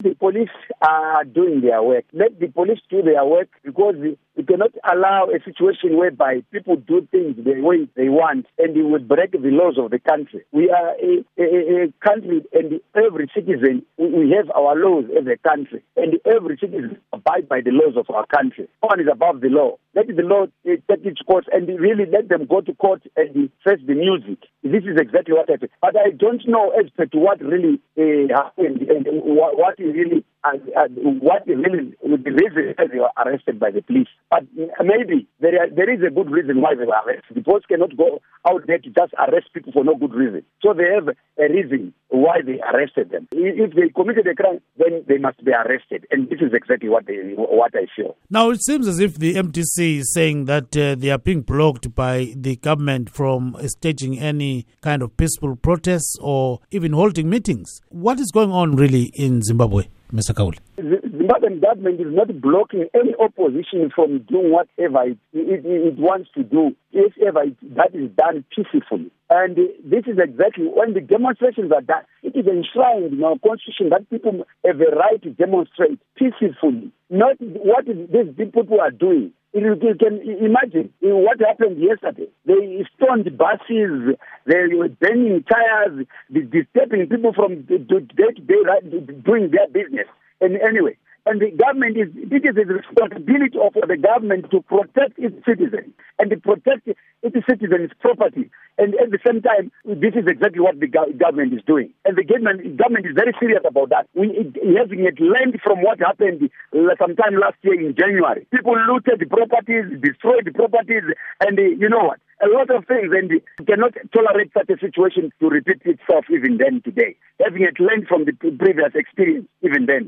The police are doing their work. Let the police do their work because we cannot allow a situation whereby people do things the way they want and they would break the laws of the country. We are a, a, a country and every citizen, we have our laws as a country and every citizen abide by the laws of our country. No one is above the law. Let the law take its course and really let them go to court and face the music. This is exactly what happened. But I don't know as to what really uh, happened and what, what really and, and what the reason they were arrested by the police. But maybe there, are, there is a good reason why they were arrested. The police cannot go out there to just arrest people for no good reason. So they have a reason why they arrested them. If they committed a crime, then they must be arrested. And this is exactly what they, what I feel. Now it seems as if the MDC is saying that uh, they are being blocked by the government from staging any kind of peaceful protests or even holding meetings. What is going on really in Zimbabwe? Mr. Gaule? The Zimbabwean government is not blocking any opposition from doing whatever it, it, it wants to do, if ever it, that is done peacefully. And this is exactly when the demonstrations are done, it is enshrined in our constitution that people have a right to demonstrate peacefully, not what these people are doing. You can imagine what happened yesterday. They stoned buses, they were burning tires, disturbing people from day to day doing their business. And anyway, and the government is, it is the responsibility of the government to protect its citizens and to protect its citizens' property. And at the same time, this is exactly what the government is doing. And the government, government is very serious about that. We having it learned from what happened sometime last year in January. People looted the properties, destroyed the properties, and uh, you know what? A lot of things, and we cannot tolerate such a situation to repeat itself even then today. Having it learned from the previous experience even then.